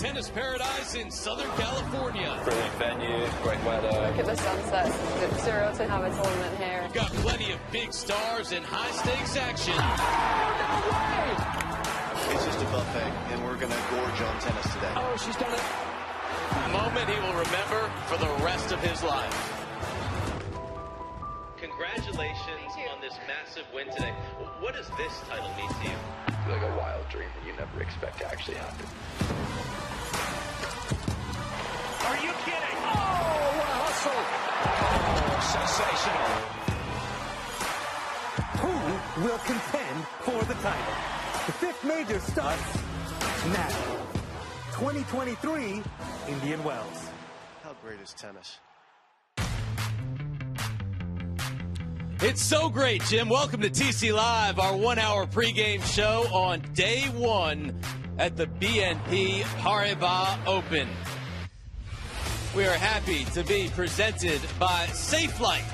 Tennis Paradise in Southern California. Brilliant venue, great weather. Look at the sunset. It's surreal to have a tournament here. We've got plenty of big stars and high stakes action. It's just a buffet, and we're going to gorge on tennis today. Oh, she's done it. A moment he will remember for the rest of his life. Congratulations on this massive win today. What does this title mean to you? It's Like a wild dream that you never expect to actually happen. Are you kidding? Oh, what a hustle! Oh, sensational. Who will contend for the title? The fifth major starts now. 2023 Indian Wells. How great is tennis? It's so great, Jim. Welcome to TC Live, our one hour pregame show on day one at the BNP Paribas Open. We are happy to be presented by Safelite.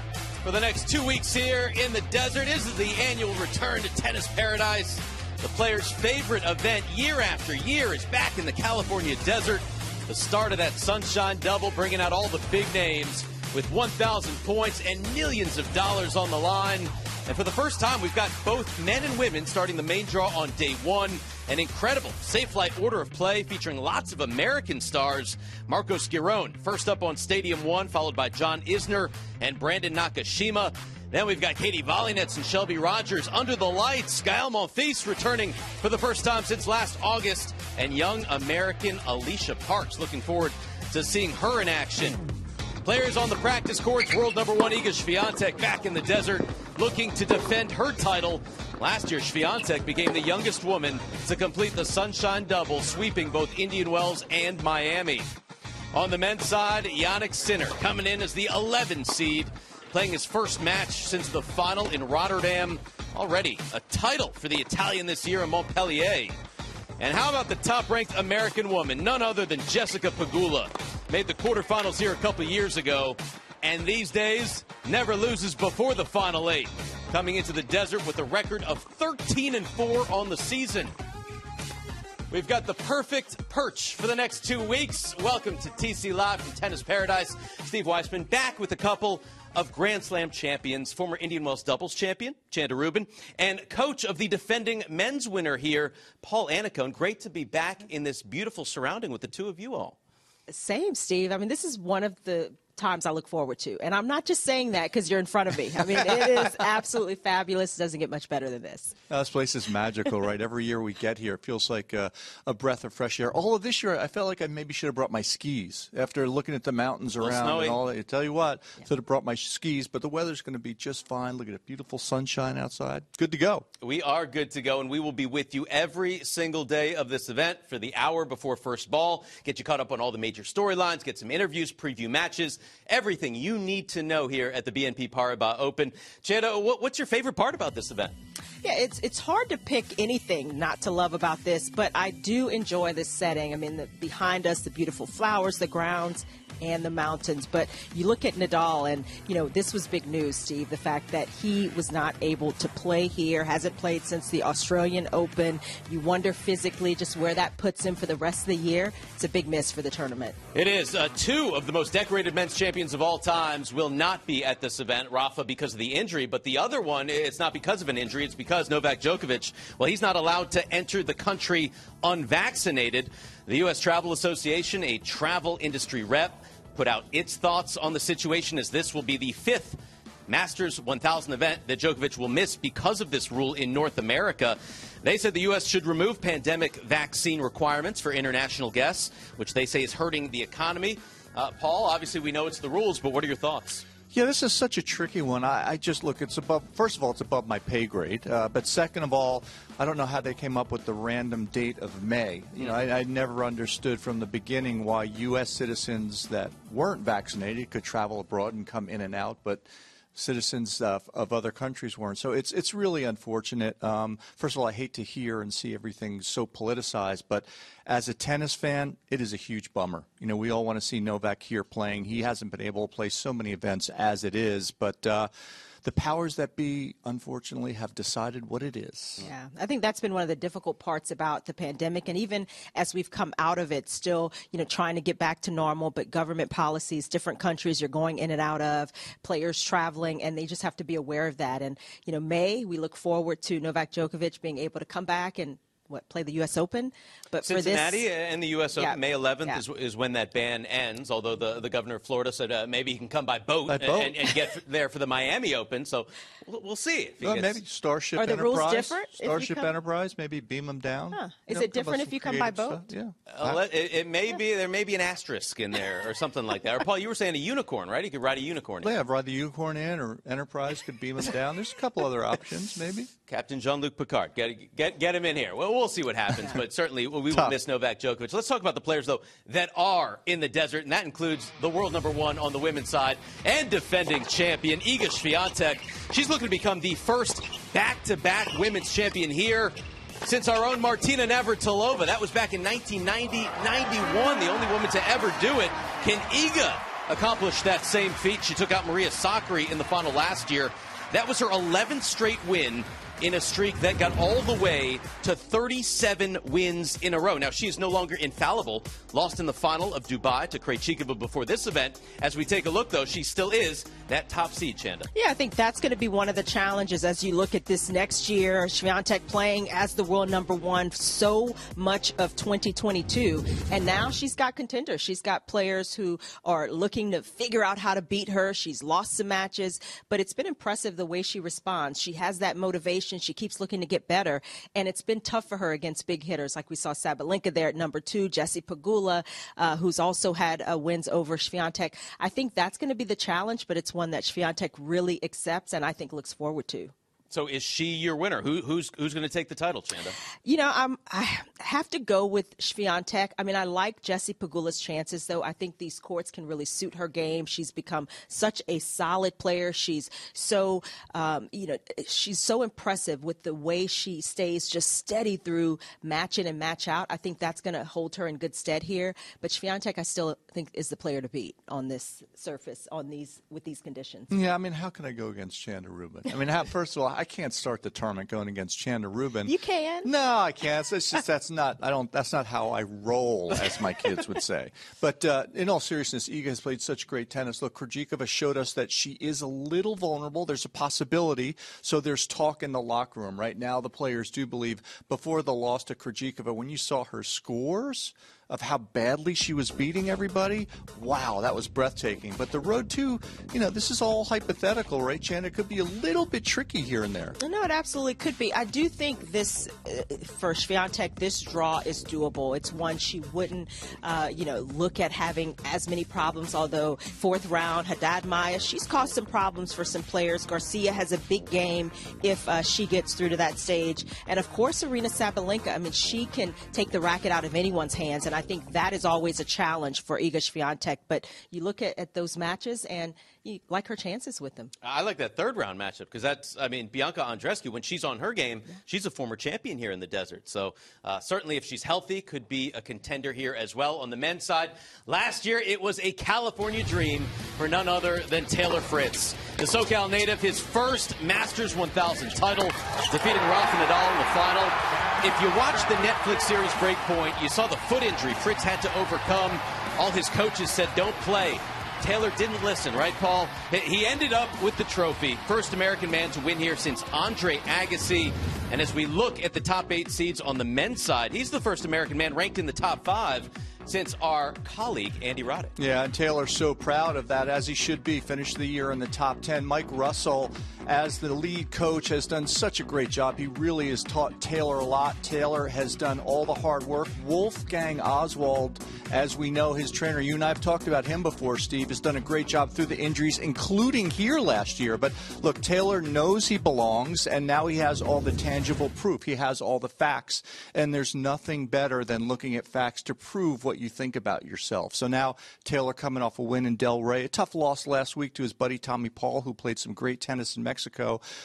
For the next two weeks here in the desert, this is the annual return to Tennis Paradise. The players' favorite event year after year is back in the California desert. The start of that Sunshine Double, bringing out all the big names with 1,000 points and millions of dollars on the line. And for the first time, we've got both men and women starting the main draw on day one. An incredible Safelite order of play featuring lots of American stars. Marcos Giron first up on Stadium One, followed by John Isner and Brandon Nakashima. Then we've got Katie Volynets and Shelby Rogers under the lights. Gael Monfils returning for the first time since last August. And young American Alycia Parks. Looking forward to seeing her in action. Players on the practice courts, world number one Iga Swiatek back in the desert, looking to defend her title. Last year, Swiatek became the youngest woman to complete the Sunshine Double, sweeping both Indian Wells and Miami. On the men's side, Jannik Sinner coming in as the 11 seed, playing his first match since the final in Rotterdam. Already a title for the Italian this year in Montpellier. And how about the top ranked American woman? None other than Jessica Pegula. Made the quarterfinals here a couple years ago, and these days never loses before the final eight. Coming into the desert with a record of 13 and 4 on the season. We've got the perfect perch for the next two weeks. Welcome to TC Live from Tennis Paradise. Steve Weissman back with a couple of Grand Slam champions, former Indian Wells doubles champion, Chanda Rubin, and coach of the defending men's winner here, Paul Annacone. Great to be back in this beautiful surrounding with the two of you all. Same, Steve. I mean, this is one of the times I look forward to. And I'm not just saying that because you're in front of me. I mean, it is absolutely fabulous. It doesn't get much better than this. Uh, this place is magical, right? Every year we get here, it feels like a, a, breath of fresh air. All of this year, I felt like I maybe should have brought my skis after looking at the mountains around snowy. and all that. I tell you what, yeah. should have brought my skis, but the weather's going to be just fine. Look at the beautiful sunshine outside. Good to go. We are good to go, and we will be with you every single day of this event for the hour before first ball. Get you caught up on all the major storylines, get some interviews, preview matches, everything you need to know here at the BNP Paribas Open. Chanda, what, what's your favorite part about this event? Yeah, it's it's hard to pick anything not to love about this, but I do enjoy this setting. I mean, the, behind us, the beautiful flowers, the grounds, and the mountains. But you look at Nadal, and you know this was big news, Steve. The fact that he was not able to play here, hasn't played since the Australian Open. You wonder physically just where that puts him for the rest of the year. It's a big miss for the tournament. It is. Uh, two of the most decorated men's champions of all times will not be at this event. Rafa because of the injury, but the other one, it's not because of an injury. It's because Novak Djokovic. Well, he's not allowed to enter the country unvaccinated. The U.S. Travel Association, a travel industry rep, put out its thoughts on the situation as this will be the fifth Masters 1000 event that Djokovic will miss because of this rule in North America. They said the U.S. should remove pandemic vaccine requirements for international guests, which they say is hurting the economy. Uh, Paul, obviously we know it's the rules, but what are your thoughts? Yeah, this is such a tricky one. I, I, just look, it's above, first of all, it's above my pay grade. Uh, but second of all, I don't know how they came up with the random date of May. You know, I, I never understood from the beginning why U.S. citizens that weren't vaccinated could travel abroad and come in and out. But citizens uh, of other countries weren't. So it's it's really unfortunate. Um, first of all, I hate to hear and see everything so politicized, but as a tennis fan, it is a huge bummer. You know, we all want to see Novak here playing. He hasn't been able to play so many events as it is, but. Uh, the powers that be, unfortunately, have decided what it is. Yeah, I think that's been one of the difficult parts about the pandemic, and even as we've come out of it, still, you know, trying to get back to normal. But government policies, different countries you're going in and out of, players traveling, and they just have to be aware of that. And you know, May we look forward to Novak Djokovic being able to come back and what play the U.S. Open, but Cincinnati for this, and the U.S. Open, yeah, May 11th yeah. is, is when that ban ends. Although the, the governor of Florida said uh, maybe he can come by boat, by boat. And, and, get there for the Miami Open. So we'll, we'll see. Well, gets... maybe Starship Are the Enterprise. rules different? Starship Enterprise, maybe beam them down. Huh. Is it different if you come by boat? Stuff. Yeah. Uh, it, it, may be there may be an asterisk in there or something like that. Or Paul, you were saying a unicorn, right? You could ride a unicorn. Yeah, ride the unicorn in, or Enterprise could beam them down. There's a couple other options, maybe. Captain Jean-Luc Picard, get get get him in here. Well, we'll see what happens but certainly we will miss Novak Djokovic. Let's talk about the players, though, that are in the desert, and that includes the world number one on the women's side and defending champion Iga Swiatek. She's looking to become the first back-to-back women's champion here since our own Martina Navratilova. That was back in 1990-91, the only woman to ever do it. Can Iga accomplish that same feat? She took out Maria Sakkari in the final last year. That was her 11th straight win in a streak that got all the way to 37 wins in a row. Now, she is no longer infallible. Lost in the final of Dubai to Krejcikova before this event. As we take a look, though, she still is that top seed, Chanda. Yeah, I think that's going to be one of the challenges as you look at this next year. Swiatek playing as the world number one so much of 2022. And now she's got contenders. She's got players who are looking to figure out how to beat her. She's lost some matches, but it's been impressive the way she responds. She has that motivation she keeps looking to get better, and it's been tough for her against big hitters like we saw Sabalenka there at number two, Jessie Pegula, uh, who's also had uh, wins over Swiatek. I think that's going to be the challenge, but it's one that Swiatek really accepts and I think looks forward to. So is she your winner? Who, who's who's going to take the title, Chanda? You know, I'm, I have to go with Swiatek. I mean, I like Jessie Pegula's chances, though. I think these courts can really suit her game. She's become such a solid player. She's so, um, you know, she's so impressive with the way she stays just steady through match in and match out. I think that's going to hold her in good stead here. But Swiatek, I still think is the player to beat on this surface, on these with these conditions. Yeah, I mean, how can I go against Chanda Rubin? I mean, how, first of all, I can't start the tournament going against Chanda Rubin. You can. No, I can't. It's just that's not. I don't. That's not how I roll, as my kids would say. But uh, in all seriousness, Iga has played such great tennis. Look, Krejcikova showed us that she is a little vulnerable. There's a possibility. So there's talk in the locker room right now. The players do believe before the loss to Krejcikova, when you saw her scores of how badly she was beating everybody, wow, that was breathtaking. But the road to, you know, this is all hypothetical, right, Jan? It could be a little bit tricky here and there. No, it absolutely could be. I do think this, uh, for Swiatek, this draw is doable. It's one she wouldn't, uh, you know, look at having as many problems, although fourth round, Haddad Maia, she's caused some problems for some players. Garcia has a big game if uh, she gets through to that stage. And of course, Aryna Sabalenka, I mean, she can take the racket out of anyone's hands. And I think that is always a challenge for Iga Swiatek. But you look at, at those matches and you like her chances with them. I like that third round matchup because that's, I mean, Bianca Andreescu, when she's on her game, yeah. she's a former champion here in the desert. So uh, certainly if she's healthy, could be a contender here as well. On the men's side, last year it was a California dream for none other than Taylor Fritz. The SoCal native, his first Masters 1000 title, defeating Rafa Nadal in the final. If you watch the Netflix series Breakpoint, you saw the foot injury Fritz had to overcome. All his coaches said, don't play. Taylor didn't listen, right, Paul? He ended up with the trophy. First American man to win here since Andre Agassi. And as we look at the top eight seeds on the men's side, he's the first American man ranked in the top five since our colleague Andy Roddick. Yeah, and Taylor's so proud of that, as he should be. Finished the year in the top 10. Mike Russell, as the lead coach, has done such a great job. He really has taught Taylor a lot. Taylor has done all the hard work. Wolfgang Oswald, as we know, his trainer, you and I have talked about him before, Steve, has done a great job through the injuries, including here last year. But look, Taylor knows he belongs, and now he has all the tangible proof. He has all the facts, and there's nothing better than looking at facts to prove what you think about yourself. So now Taylor coming off a win in Delray, a tough loss last week to his buddy Tommy Paul, who played some great tennis in Mexico,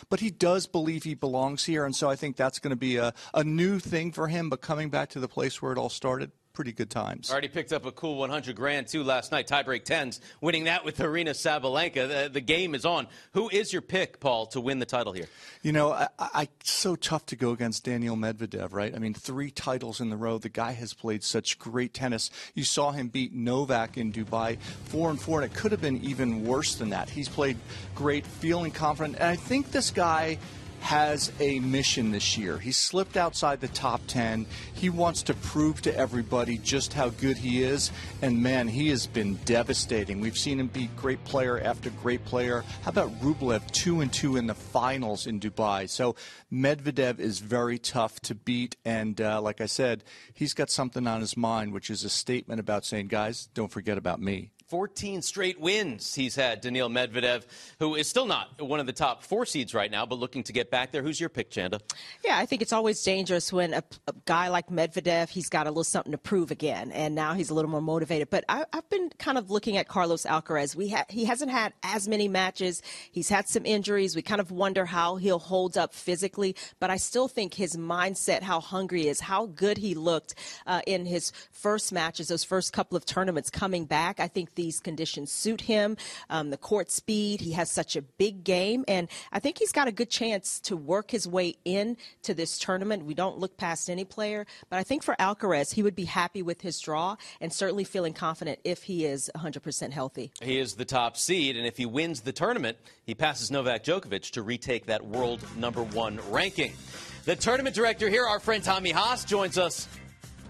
but he does believe he belongs here, and so I think that's going to be a, a new thing for him. But coming back to the place where it all started, pretty good times. Already picked up a cool 100 grand too last night. Tiebreak tens, winning that with Aryna Sabalenka. The, the, game is on. Who is your pick, Paul, to win the title here? You know, I, I so tough to go against Daniil Medvedev, right? I mean, three titles in the row. The guy has played such great tennis. You saw him beat Novak in Dubai, four and four, and it could have been even worse than that. He's played great, feeling confident, and I think this guy has a mission this year. He slipped outside the top 10. He wants to prove to everybody just how good he is. And man, he has been devastating. We've seen him beat great player after great player. How about Rublev, 2 and 2 in the finals in Dubai? So Medvedev is very tough to beat. And uh, like I said, he's got something on his mind, which is a statement about saying, guys, don't forget about me. 14 straight wins he's had, Daniil Medvedev, who is still not one of the top four seeds right now, but looking to get back there. Who's your pick, Chanda? Yeah, I think it's always dangerous when a, a guy like Medvedev, he's got a little something to prove again, and now he's a little more motivated. But I, have been kind of looking at Carlos Alcaraz. We ha- he hasn't had as many matches. He's had some injuries. We kind of wonder how he'll hold up physically, but I still think his mindset, how hungry he is, how good he looked uh, in his first matches, those first couple of tournaments coming back. I think these conditions suit him. Um, the court speed, he has such a big game, and I think he's got a good chance to work his way in to this tournament. We don't look past any player, but I think for Alcaraz, he would be happy with his draw and certainly feeling confident if he is 100% healthy. He is the top seed, and if he wins the tournament, he passes Novak Djokovic to retake that world number one ranking. The tournament director here, our friend Tommy Haas, joins us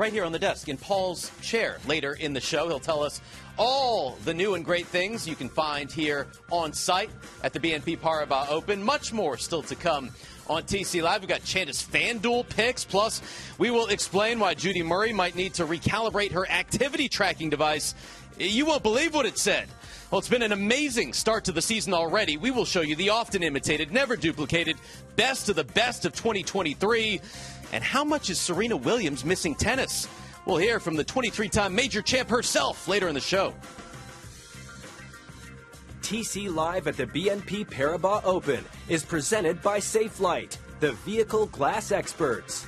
right here on the desk in Paul's chair later in the show. He'll tell us all the new and great things you can find here on site at the BNP Paribas Open. Much more still to come on TC Live. We've got Chanda's FanDuel picks. Plus, we will explain why Judy Murray might need to recalibrate her activity tracking device. You won't believe what it said. Well, it's been an amazing start to the season already. We will show you the often imitated, never duplicated, best of the best of 2023. And how much is Serena Williams missing tennis? We'll hear from the 23 time major champ herself later in the show. TC Live at the BNP Paribas Open is presented by Safelite, the vehicle glass experts.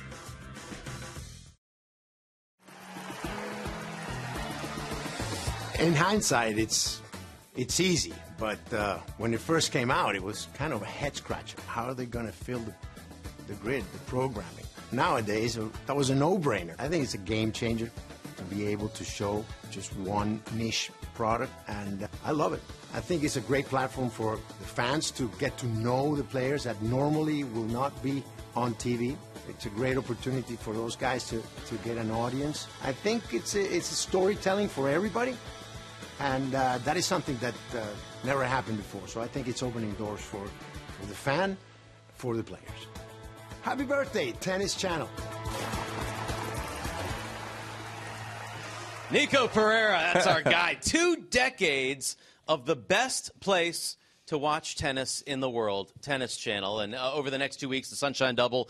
In hindsight, it's it's easy, but uh, when it first came out, it was kind of a head scratcher. How are they going to fill the, the grid, the programming? Nowadays, that was a no-brainer. I think it's a game changer to be able to show just one niche product, and I love it. I think it's a great platform for the fans to get to know the players that normally will not be on TV. It's a great opportunity for those guys to, to get an audience. I think it's a, it's a storytelling for everybody, and uh, that is something that uh, never happened before. So I think it's opening doors for, for the fan, for the players. Happy birthday, Tennis Channel. Nico Pereira, that's our guy. Two decades of the best place to watch tennis in the world, Tennis Channel. And uh, over the next two weeks, the Sunshine Double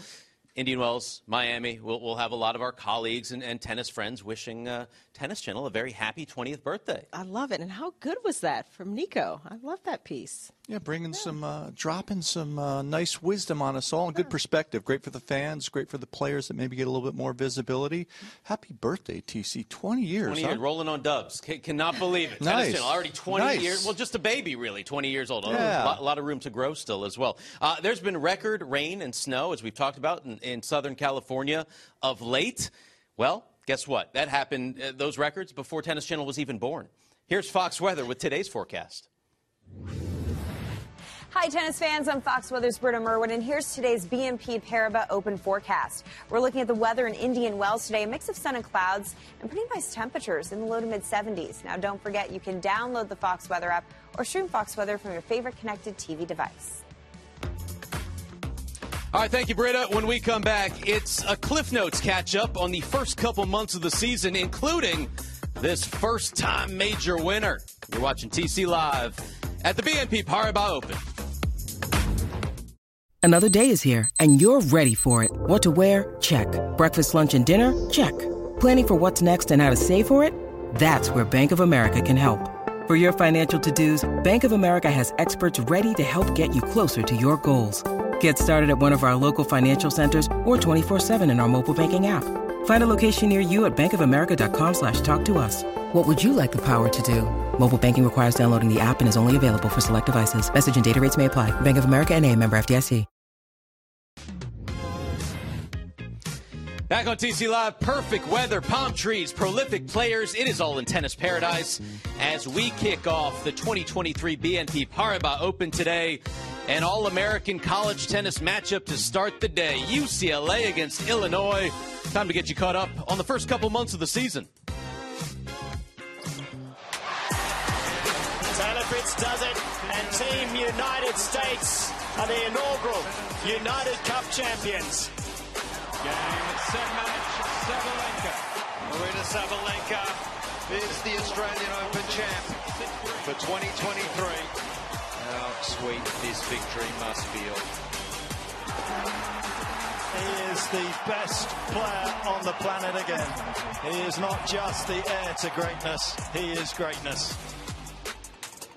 Indian Wells, Miami. We'll, we'll have a lot of our colleagues and, and tennis friends wishing uh, Tennis Channel a very happy 20th birthday. I love it. And how good was that from Nico? I love that piece. Yeah, bringing yeah. some, uh, dropping some uh, nice wisdom on us all and good perspective. Great for the fans, great for the players that maybe get a little bit more visibility. Happy birthday, TC. 20 years. 20 huh? years, rolling on dubs. C- cannot believe it. nice. Tennis Channel, already 20 nice. years. Well, just a baby, really, 20 years old. Yeah. A lot, lot, of room to grow still as well. Uh, there's been record rain and snow, as we've talked about, in, in Southern California of late. Well, guess what? That happened, uh, those records, before Tennis Channel was even born. Here's Fox Weather with today's forecast. Hi, tennis fans. I'm Fox Weather's Britta Merwin, and here's today's BNP Paribas Open forecast. We're looking at the weather in Indian Wells today, a mix of sun and clouds, and pretty nice temperatures in the low to mid 70s. Now, don't forget, you can download the Fox Weather app or stream Fox Weather from your favorite connected TV device. All right, thank you, Britta. When we come back, it's a Cliff Notes catch up on the first couple months of the season, including this first time major winner. You're watching TC Live at the BNP Paribas Open. Another day is here, and you're ready for it. What to wear? Check. Breakfast, lunch, and dinner? Check. Planning for what's next and how to save for it? That's where Bank of America can help. For your financial to dos, Bank of America has experts ready to help get you closer to your goals. Get started at one of our local financial centers or 24-7 in our mobile banking app. Find a location near you at bankofamerica.com slash talk to us. What would you like the power to do? Mobile banking requires downloading the app and is only available for select devices. Message and data rates may apply. Bank of America and a member FDIC. Back on TC Live, perfect weather, palm trees, prolific players. It is all in tennis paradise as we kick off the 2023 BNP Paribas Open today. An All American college tennis matchup to start the day. UCLA against Illinois. Time to get you caught up on the first couple months of the season. Taylor Fritz does it, and Team United States are the inaugural United Cup champions. Game set match, Sabalenka. Aryna Sabalenka is the Australian Open champ for 2023. How sweet this victory must feel. He is the best player on the planet again. He is not just the heir to greatness, he is greatness.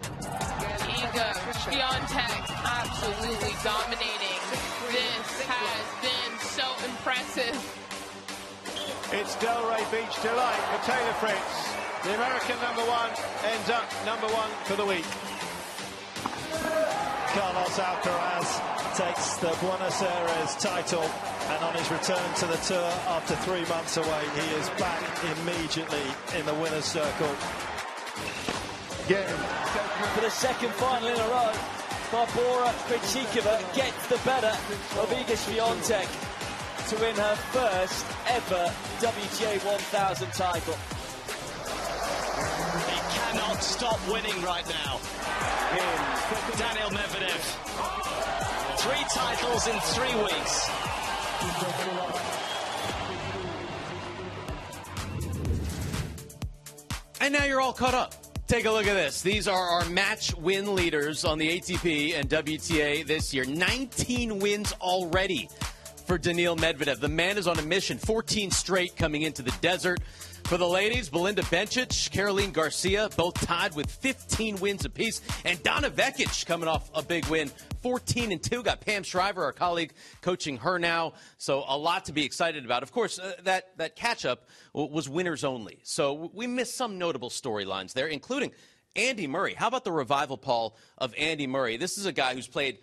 Iga Swiatek absolutely dominating. This has been so impressive. It's Delray Beach delight for Taylor Fritz. The American number one ends up number one for the week. Carlos Alcaraz takes the Buenos Aires title and on his return to the tour after three months away, he is back immediately in the winner's circle. Game. For the second final in a row, Barbora Krejcikova gets the better of Iga Swiatek to win her first ever WTA 1000 title. He cannot stop winning right now. Daniil Medvedev. Three titles in three weeks. And now you're all caught up. Take a look at this. These are our match win leaders on the ATP and WTA this year. 19 wins already for Daniil Medvedev. The man is on a mission, 14 straight coming into the desert. For the ladies, Belinda Bencic, Caroline Garcia, both tied with 15 wins apiece. And Donna Vekic coming off a big win, 14 and 2. Got Pam Shriver, our colleague, coaching her now. So a lot to be excited about. Of course, uh, that, that catch up was winners only. So we missed some notable storylines there, including Andy Murray. How about the revival, Paul, of Andy Murray? This is a guy who's played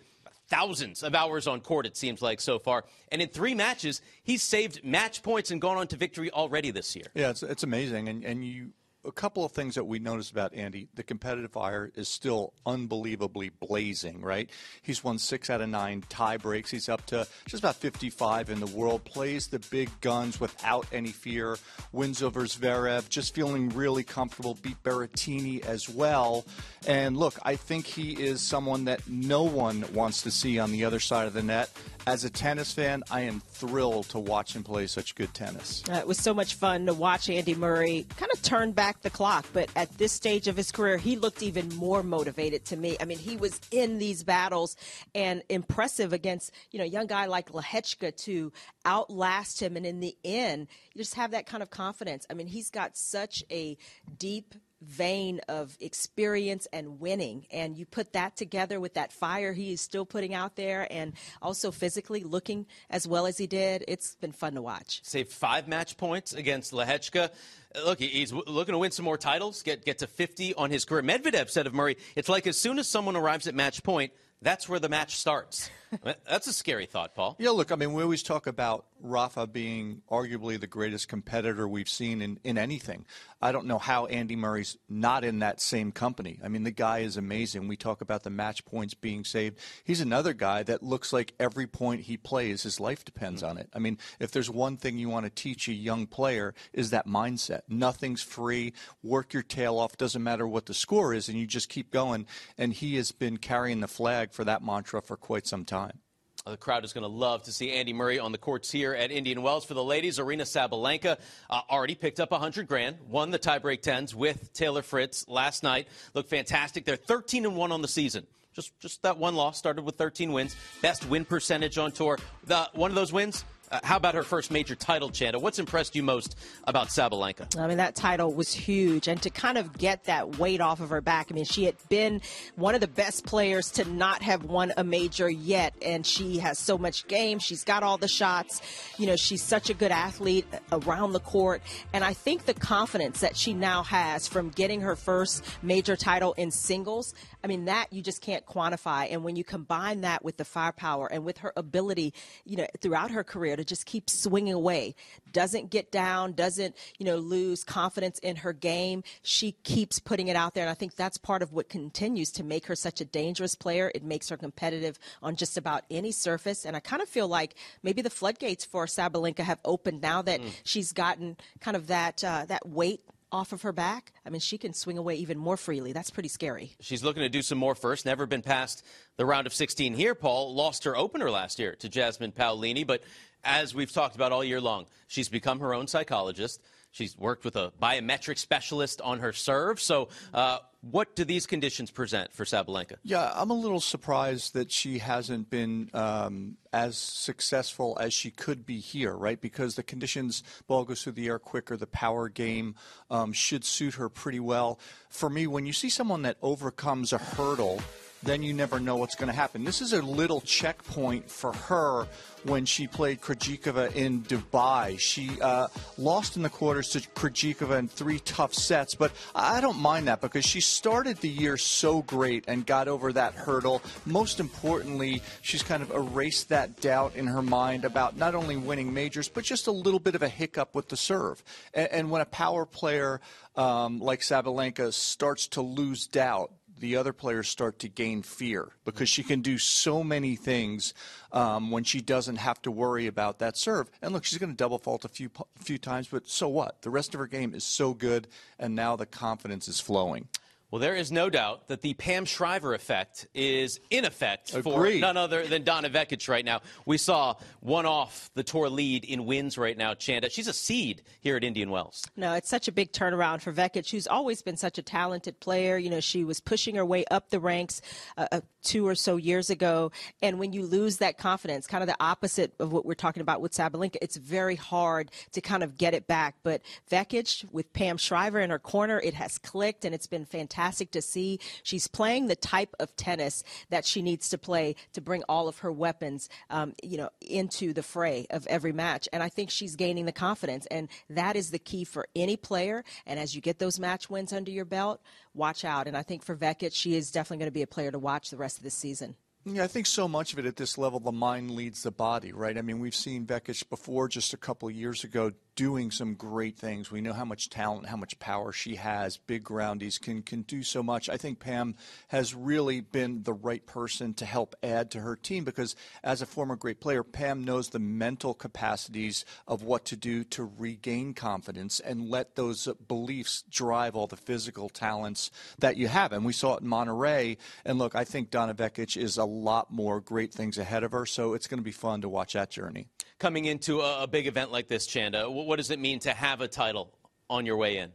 thousands of hours on court, it seems like, so far. And in three matches, he's saved match points and gone on to victory already this year. Yeah, it's, it's amazing. And, and you a couple of things that we noticed about Andy. The competitive fire is still unbelievably blazing, right? He's won six out of nine tie breaks. He's up to just about 55 in the world, plays the big guns without any fear, wins over Zverev, just feeling really comfortable, beat Berrettini as well. And look, I think he is someone that no one wants to see on the other side of the net. As a tennis fan, I am thrilled to watch him play such good tennis. Uh, it was so much fun to watch Andy Murray kind of turn back the clock, but at this stage of his career, he looked even more motivated to me. I mean, he was in these battles and impressive against, you know, young guy like Lehecka to outlast him. And in the end, you just have that kind of confidence. I mean, he's got such a deep vein of experience and winning. And you put that together with that fire he is still putting out there and also physically looking as well as he did. It's been fun to watch. Saved five match points against Lehecka. Uh, look, he's looking to win some more titles, get, get to 50 on his career. Medvedev said of Murray, it's like as soon as someone arrives at match point, that's where the match starts. That's a scary thought, Paul. Yeah, look, I mean, we always talk about Rafa being arguably the greatest competitor we've seen in, in anything. I don't know how Andy Murray's not in that same company. I mean, the guy is amazing. We talk about the match points being saved. He's another guy that looks like every point he plays, his life depends mm-hmm. on it. I mean, if there's one thing you want to teach a young player is that mindset. Nothing's free. Work your tail off. Doesn't matter what the score is, and you just keep going. And he has been carrying the flag for that mantra for quite some time. The crowd is going to love to see Andy Murray on the courts here at Indian Wells. For the ladies, Aryna Sabalenka uh, already picked up 100 grand, won the tiebreak tens with Taylor Fritz last night. Looked fantastic. They're 13 and one on the season. Just just that one loss started with 13 wins. Best win percentage on tour. The, one of those wins uh, Uh, how about her first major title, Chanda? What's impressed you most about Sabalenka? I mean, that title was huge. And to kind of get that weight off of her back, I mean, she had been one of the best players to not have won a major yet. And she has so much game. She's got all the shots. You know, she's such a good athlete around the court. And I think the confidence that she now has from getting her first major title in singles, I mean, that you just can't quantify. And when you combine that with the firepower and with her ability, you know, throughout her career to just keep swinging away, doesn't get down, doesn't, you know, lose confidence in her game. She keeps putting it out there. And I think that's part of what continues to make her such a dangerous player. It makes her competitive on just about any surface. And I kind of feel like maybe the floodgates for Sabalenka have opened now that mm. she's gotten kind of that, uh, that weight off of her back, I mean, she can swing away even more freely. That's pretty scary. She's looking to do some more first. Never been past the round of 16 here. Paul lost her opener last year to Jasmine Paolini, but as we've talked about all year long, she's become her own psychologist. She's worked with a biometric specialist on her serve. So, uh, what do these conditions present for Sabalenka? Yeah, I'm a little surprised that she hasn't been um, as successful as she could be here, right? Because the conditions, ball goes through the air quicker, the power game um, should suit her pretty well. For me, when you see someone that overcomes a hurdle, then you never know what's going to happen. This is a little checkpoint for her when she played Krejcikova in Dubai. She uh, lost in the quarters to Krejcikova in three tough sets, but I don't mind that because she started the year so great and got over that hurdle. Most importantly, she's kind of erased that doubt in her mind about not only winning majors, but just a little bit of a hiccup with the serve. And, and when a power player um, like Sabalenka starts to lose doubt, the other players start to gain fear because she can do so many things um, when she doesn't have to worry about that serve. And look, she's going to double fault a few a few times, but so what? The rest of her game is so good, and now the confidence is flowing. Well, there is no doubt that the Pam Shriver effect is in effect Agreed. for none other than Donna Vekic right now. We saw one off the tour lead in wins right now, Chanda. She's a seed here at Indian Wells. No, it's such a big turnaround for Vekic, who's always been such a talented player. You know, she was pushing her way up the ranks uh, uh, two or so years ago. And when you lose that confidence, kind of the opposite of what we're talking about with Sabalenka, it's very hard to kind of get it back. But Vekic, with Pam Shriver in her corner, it has clicked and it's been fantastic to see. She's playing the type of tennis that she needs to play to bring all of her weapons, um, you know, into the fray of every match. And I think she's gaining the confidence, and that is the key for any player. And as you get those match wins under your belt, watch out. And I think for Vekic, she is definitely going to be a player to watch the rest of the season. Yeah, I think so much of it at this level, the mind leads the body, right? I mean, we've seen Vekic before just a couple of years ago doing some great things. We know how much talent, how much power she has. Big groundies can can do so much. I think Pam has really been the right person to help add to her team because as a former great player, Pam knows the mental capacities of what to do to regain confidence and let those beliefs drive all the physical talents that you have. And we saw it in Monterrey. And look, I think Donna Vekic is a lot more great things ahead of her, so it's going to be fun to watch that journey. Coming into a, a big event like this, Chanda, what does it mean to have a title on your way in?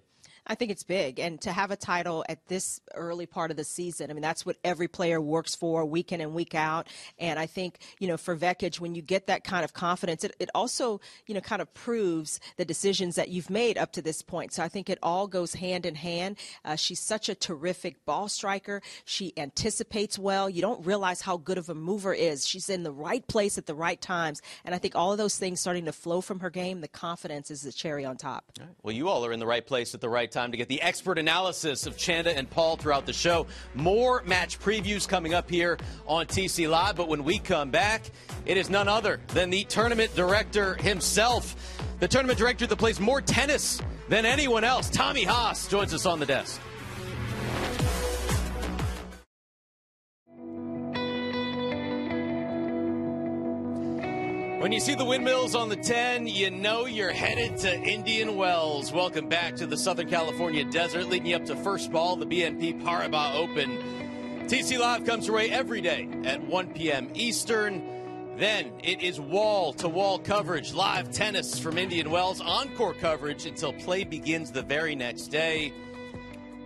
I think it's big. And to have a title at this early part of the season, I mean, that's what every player works for week in and week out. And I think, you know, for Vekic, when you get that kind of confidence, it, it also, you know, kind of proves the decisions that you've made up to this point. So I think it all goes hand in hand. Uh, she's such a terrific ball striker. She anticipates well. You don't realize how good of a mover is. She's in the right place at the right times. And I think all of those things starting to flow from her game, the confidence is the cherry on top. Well, you all are in the right place at the right right time to get the expert analysis of Chanda and Paul throughout the show. More match previews coming up here on TC Live, but when we come back, it is none other than the tournament director himself, the tournament director that plays more tennis than anyone else. Tommy Haas joins us on the desk. When you see the windmills on the 10, you know you're headed to Indian Wells. Welcome back to the Southern California desert, leading you up to first ball, the BNP Paribas Open. TC Live comes your way every day at 1 p.m. Eastern. Then it is wall to wall coverage, live tennis from Indian Wells, encore coverage until play begins the very next day.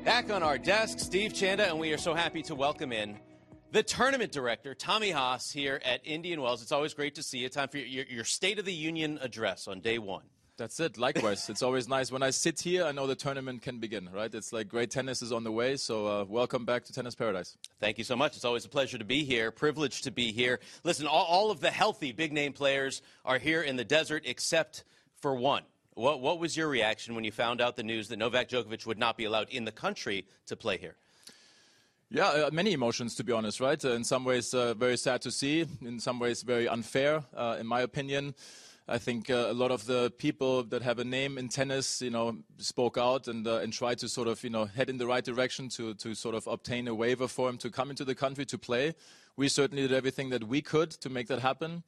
Back on our desk, Steve Chanda, and we are so happy to welcome in the tournament director, Tommy Haas, here at Indian Wells. It's always great to see you. Time for your, your State of the Union address on day one. That's it. Likewise, it's always nice when I sit here. I know the tournament can begin. Right? It's like great tennis is on the way. So uh, welcome back to Tennis Paradise. Thank you so much. It's always a pleasure to be here. Privileged to be here. Listen, all, all of the healthy big name players are here in the desert, except for one. What, what was your reaction when you found out the news that Novak Djokovic would not be allowed in the country to play here? Yeah, uh, many emotions, to be honest, right? Uh, in some ways, uh, very sad to see. In some ways, very unfair, uh, in my opinion. I think uh, a lot of the people that have a name in tennis, you know, spoke out and uh, and tried to sort of, you know, head in the right direction to to sort of obtain a waiver for him to come into the country to play. We certainly did everything that we could to make that happen.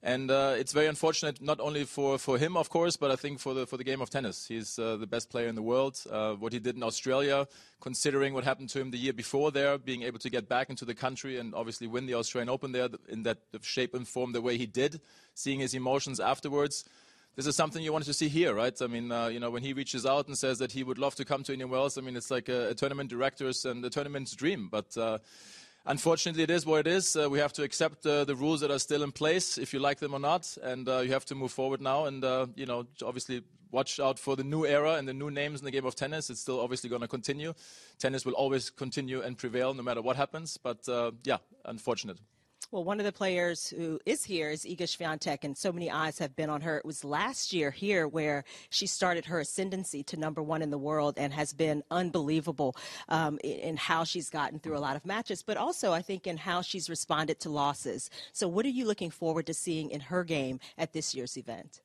And uh, it's very unfortunate, not only for, for him, of course, but I think for the, for the game of tennis. He's uh, the best player in the world. Uh, what he did in Australia, considering what happened to him the year before there, being able to get back into the country and obviously win the Australian Open there in that shape and form the way he did, seeing his emotions afterwards. This is something you wanted to see here, right? I mean, uh, you know, when he reaches out and says that he would love to come to Indian Wells, I mean, it's like a, a tournament director's and a tournament's dream. But uh, unfortunately, it is what it is. Uh, we have to accept uh, the rules that are still in place, if you like them or not, and uh, you have to move forward now. And uh, you know, obviously, watch out for the new era and the new names in the game of tennis. It's still obviously going to continue. Tennis will always continue and prevail, no matter what happens. But uh, yeah, unfortunate. Well, one of the players who is here is Iga Swiatek, and so many eyes have been on her. It was last year here where she started her ascendancy to number one in the world and has been unbelievable um, in, how she's gotten through a lot of matches, but also I think in how she's responded to losses. So, what are you looking forward to seeing in her game at this year's event?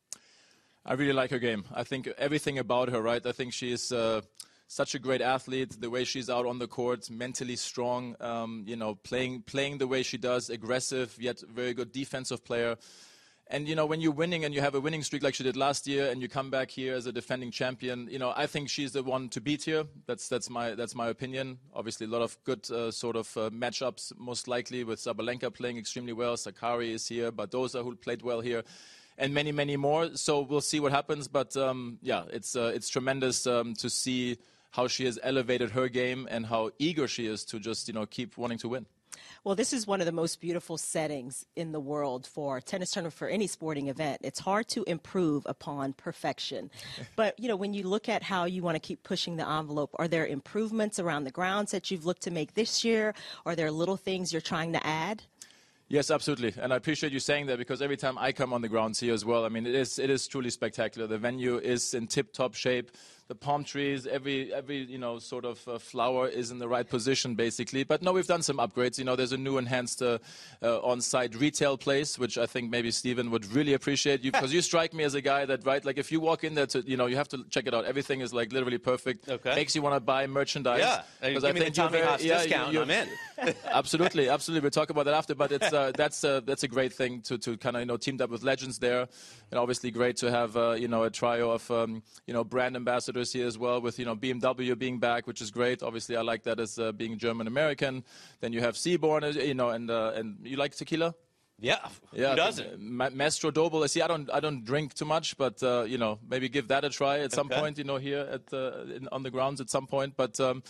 I really like her game. I think everything about her, right? I think she is. Uh, such a great athlete. The way she's out on the court, mentally strong. Um, you know, playing playing the way she does, aggressive yet very good defensive player. And you know, when you're winning and you have a winning streak like she did last year, and you come back here as a defending champion, you know, I think she's the one to beat here. That's that's my that's my opinion. Obviously, a lot of good uh, sort of uh, matchups, most likely with Sabalenka playing extremely well. Sakkari is here, Badosa who played well here and many, many more. So we'll see what happens. But um, yeah, it's uh, it's tremendous um, to see how she has elevated her game and how eager she is to just you know keep wanting to win. Well, this is one of the most beautiful settings in the world for tennis tournament for any sporting event. It's hard to improve upon perfection. but, you know, when you look at how you want to keep pushing the envelope, are there improvements around the grounds that you've looked to make this year? Are there little things you're trying to add? Yes, absolutely, and I appreciate you saying that because every time I come on the grounds here as well, I mean, it is it is truly spectacular. The venue is in tip-top shape the palm trees, every every you know sort of uh, flower is in the right position basically. But no, we've done some upgrades. You know, there's a new enhanced uh, uh, on-site retail place, which I think maybe Stephen would really appreciate you because you strike me as a guy that right, like if you walk in there, to, you know, you have to check it out. Everything is like literally perfect. Okay. Makes you want to buy merchandise. Yeah, because I think the Tommy very, yeah, discount. You, I'm in. absolutely, absolutely. We'll talk about that after. But it's uh, that's uh, that's a great thing to to kind of you know teamed up with legends there, and obviously great to have uh, you know a trio of um, you know brand ambassadors here as well, with you know BMW being back, which is great. Obviously, I like that as uh, being German American. Then you have Seaborn, you know, and uh, and you like tequila. Yeah, yeah. Who doesn't? Ma- Maestro Dobel. See, I don't, I don't drink too much, but uh, you know, maybe give that a try at some Okay. point. You know, here at uh, in, on the grounds at some point. But um,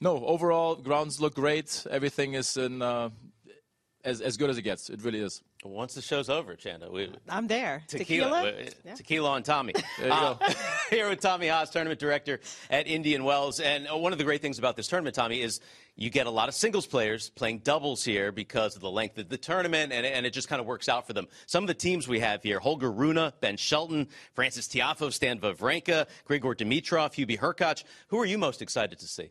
no, overall, grounds look great. Everything is in. Uh, as, as good as it gets. It really is. Once the show's over, Chanda, we, I'm there. tequila, Tequila? uh, Yeah. tequila on Tommy. There you go. here with Tommy Haas, tournament director at Indian Wells. And uh, one of the great things about this tournament, Tommy, is you get a lot of singles players playing doubles here because of the length of the tournament, and, and it just kind of works out for them. Some of the teams we have here Holger Rune, Ben Shelton, Frances Tiafoe, Stan Wawrinka, Grigor Dimitrov, Hubie Hurkacz. Who are you most excited to see?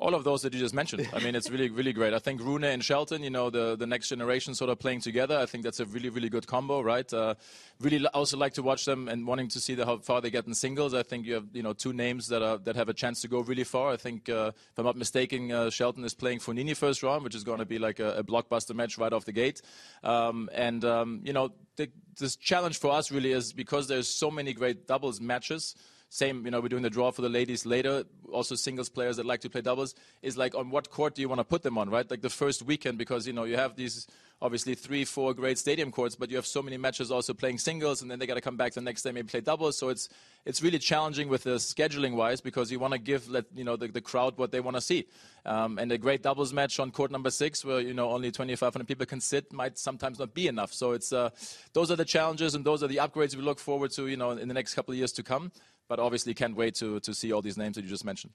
All of those that you just mentioned. I mean, it's really, really great. I think Rune and Shelton, you know, the, the next generation sort of playing together. I think that's a really, really good combo, right? Uh, really also like to watch them and wanting to see the, how far they get in singles. I think you have, you know, two names that are that have a chance to go really far. I think, uh, if I'm not mistaken, uh, Shelton is playing Fognini first round, which is going to be like a, a blockbuster match right off the gate. Um, and um, you know, the, this challenge for us really is because there's so many great doubles matches. Same, you know, we're doing the draw for the ladies later. Also, singles players that like to play doubles is like on what court do you want to put them on, right? Like the first weekend, because you know you have these obviously three, four great stadium courts, but you have so many matches also playing singles, and then they got to come back the next day maybe play doubles. So it's it's really challenging with the scheduling wise because you want to give let you know the, the crowd what they want to see. Um, and a great doubles match on court number six, where you know only 2,500 people can sit, might sometimes not be enough. So it's uh, those are the challenges and those are the upgrades we look forward to, you know, in the next couple of years to come. But obviously, can't wait to to see all these names that you just mentioned.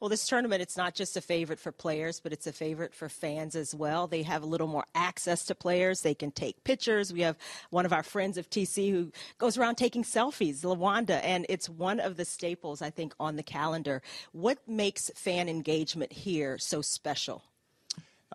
Well, this tournament, it's not just a favorite for players, but it's a favorite for fans as well. They have a little more access to players. They can take pictures. We have one of our friends of TC who goes around taking selfies, Lawanda, and it's one of the staples, I think, on the calendar. What makes fan engagement here so special?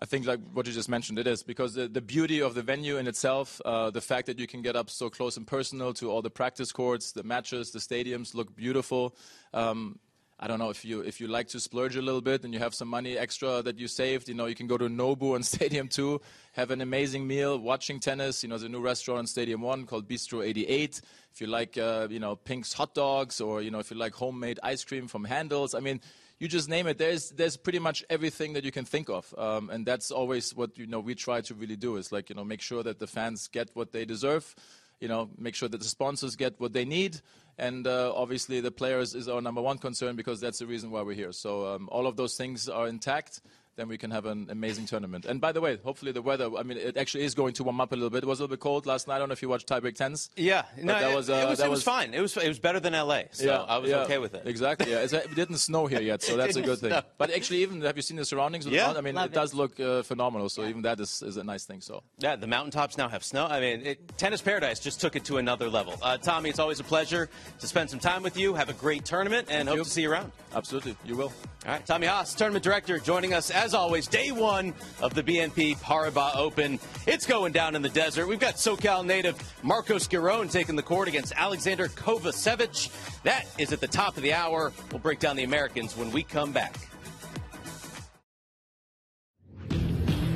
I think, like what you just mentioned, it is because the, the beauty of the venue in itself, uh, the fact that you can get up so close and personal to all the practice courts, the matches, the stadiums look beautiful. Um, I don't know if you if you like to splurge a little bit and you have some money extra that you saved, you know, you can go to Nobu and Stadium 2, have an amazing meal, watching tennis. You know, there's a new restaurant in Stadium 1 called Bistro 88. If you like, uh, you know, Pink's hot dogs or, you know, if you like homemade ice cream from Handel's, I mean, you just name it. There's there's pretty much everything that you can think of, um, and that's always what you know we try to really do is like you know make sure that the fans get what they deserve, you know make sure that the sponsors get what they need, and uh, obviously the players is our number one concern because that's the reason why we're here. So um, all of those things are intact. Then we can have an amazing tournament. And by the way, hopefully the weather. I mean, it actually is going to warm up a little bit. It was a little bit cold last night. I don't know if you watched tiebreak tens. Yeah, no, that it, was, uh, it was, that it was fine. It was it was better than LA, so I was yeah, okay with it. Exactly. Yeah. It didn't snow here yet, so that's a good thing. snow. But actually, even have you seen the surroundings? with the Yeah. I mean, Love it does look uh, phenomenal. So even that is, is a nice thing. So Yeah, the mountaintops now have snow. I mean, it, Tennis Paradise just took it to another level. Uh, Tommy, it's always a pleasure to spend some time with you. Have a great tournament, and hope to see you around. Absolutely, you will. All right, Tommy Haas, tournament director, joining us as always, day one of the BNP Paribas Open. It's going down in the desert. We've got SoCal native Marcos Giron taking the court against Alexander Kovacevic. That is at the top of the hour. We'll break down the Americans when we come back.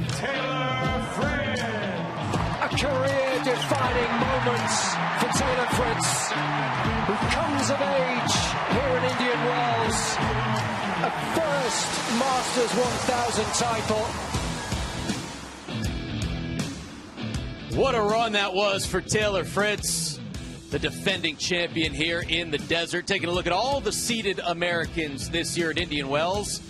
Taylor Fritz. A career-defining moment for Taylor Fritz, who comes of age first Masters 1000 title. What a run that was for Taylor Fritz, the defending champion here in the desert. Taking a look at all the seeded Americans this year at Indian Wells.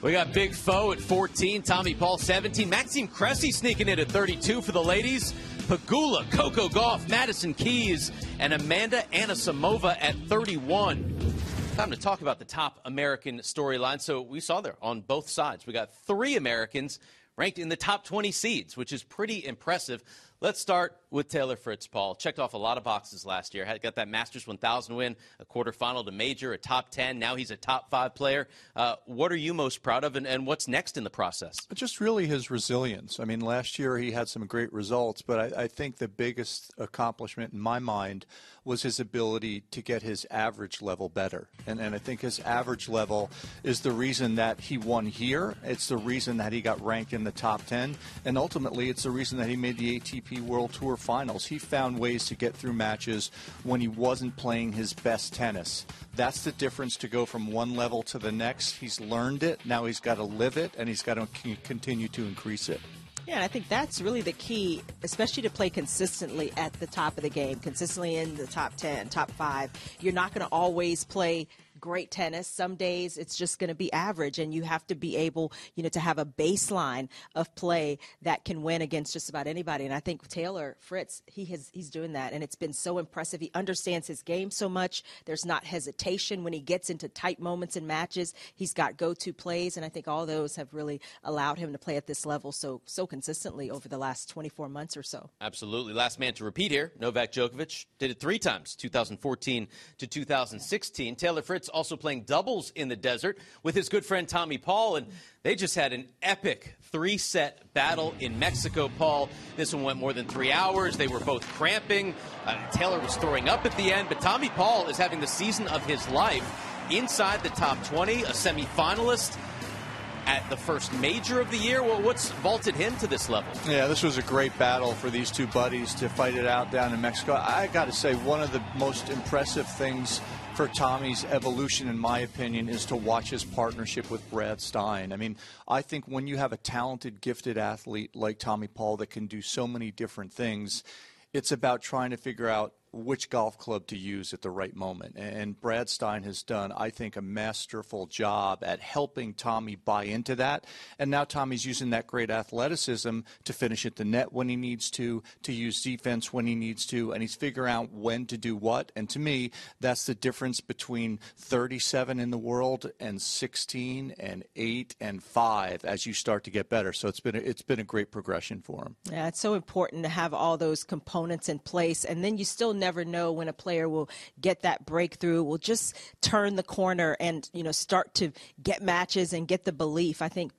We got Big Foe at 14, Tommy Paul 17, Maxime Cressy sneaking in at 32 for the ladies, Pegula, Coco Gauff, Madison Keys, and Amanda Anisimova at 31. Time to talk about the top American storyline. So we saw there on both sides. We got three Americans ranked in the top 20 seeds, which is pretty impressive. Let's start with Taylor Fritz, Paul. Checked off a lot of boxes last year. Had got that Masters 1000 win, a quarterfinal to major, a top 10. Now he's a top five player. Uh, what are you most proud of, and, and what's next in the process? Just really his resilience. I mean, last year he had some great results, but I, I think the biggest accomplishment in my mind was his ability to get his average level better. And, and I think his average level is the reason that he won here. It's the reason that he got ranked in the top 10. And ultimately, it's the reason that he made the ATP World Tour finals. He found ways to get through matches when he wasn't playing his best tennis. That's the difference to go from one level to the next. He's learned it. Now he's got to live it, and he's got to continue to increase it. Yeah, and I think that's really the key, especially to play consistently at the top of the game, consistently in the top 10, top five. You're not going to always play great tennis. Some days it's just going to be average, and you have to be able, you know, to have a baseline of play that can win against just about anybody. And I think Taylor Fritz, he has he's doing that, and it's been so impressive. He understands his game so much. There's not hesitation when he gets into tight moments in matches. He's got go-to plays, and I think all those have really allowed him to play at this level so so consistently over the last 24 months or so. Absolutely. Last man to repeat here, Novak Djokovic did it three times, 2014 to 2016. Taylor Fritz also playing doubles in the desert with his good friend Tommy Paul, and they just had an epic three set battle in Mexico, Paul. This one went more than three hours. They were both cramping. Uh, Taylor was throwing up at the end, but Tommy Paul is having the season of his life inside the top 20, a semifinalist at the first major of the year. Well, what's vaulted him to this level? Yeah, this was a great battle for these two buddies to fight it out down in Mexico. I got to say, one of the most impressive things for Tommy's evolution, in my opinion, is to watch his partnership with Brad Stine. I mean, I think when you have a talented, gifted athlete like Tommy Paul that can do so many different things, it's about trying to figure out which golf club to use at the right moment. And Brad Stine has done, I think, a masterful job at helping Tommy buy into that. And now Tommy's using that great athleticism to finish at the net when he needs to, to use defense when he needs to, and he's figuring out when to do what. And to me, that's the difference between 37 in the world and 16 and 8 and 5 as you start to get better. So it's been a, it's been a great progression for him. Yeah, it's so important to have all those components in place, and then you still never know when a player will get that breakthrough, will just turn the corner and, you know, start to get matches and get the belief. I think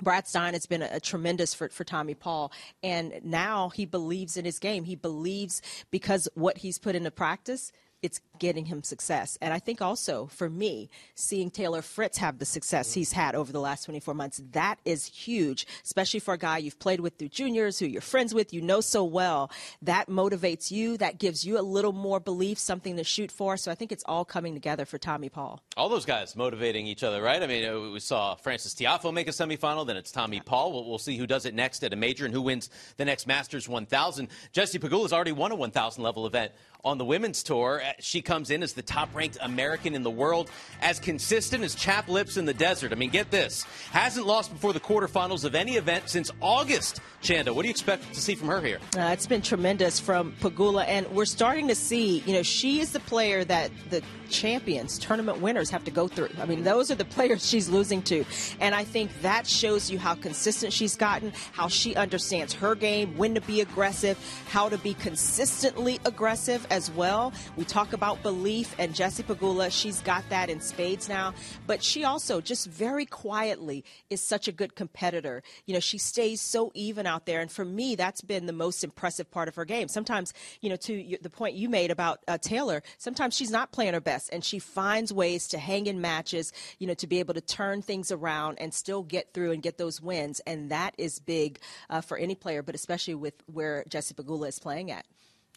Brad Stine has been a, a, tremendous for, for Tommy Paul, and now he believes in his game. He believes because what he's put into practice it's getting him success. And I think also for me, seeing Taylor Fritz have the success he's had over the last 24 months, that is huge, especially for a guy you've played with through juniors, who you're friends with, you know so well. That motivates you. That gives you a little more belief, something to shoot for. So I think it's all coming together for Tommy Paul. All those guys motivating each other, right? I mean, uh, we saw Frances Tiafoe make a semifinal, then it's Tommy Paul. We'll, we'll see who does it next at a major and who wins the next Masters 1000. Jessie Pegula's already won a 1000 level event on the women's tour. Uh, she comes in as the top ranked American in the world, as consistent as chap lips in the desert. I mean, get this. Hasn't lost before the quarterfinals of any event since August. Chanda, what do you expect to see from her here? Uh, it's been tremendous from Pegula, and we're starting to see, you know, she is the player that the champions, tournament winners have to go through. I mean, those are the players she's losing to. And I think that shows you how consistent she's gotten, how she understands her game, when to be aggressive, how to be consistently aggressive as well. We talk about belief, and Jessie Pegula, she's got that in spades now. But she also, just very quietly, is such a good competitor. You know, she stays so even out there. And for me, that's been the most impressive part of her game. Sometimes, you know, to the point you made about uh, Taylor, sometimes she's not playing her best and she finds ways to hang in matches, you know, to be able to turn things around and still get through and get those wins. And that is big uh, for any player, but especially with where Jessie Pegula is playing at.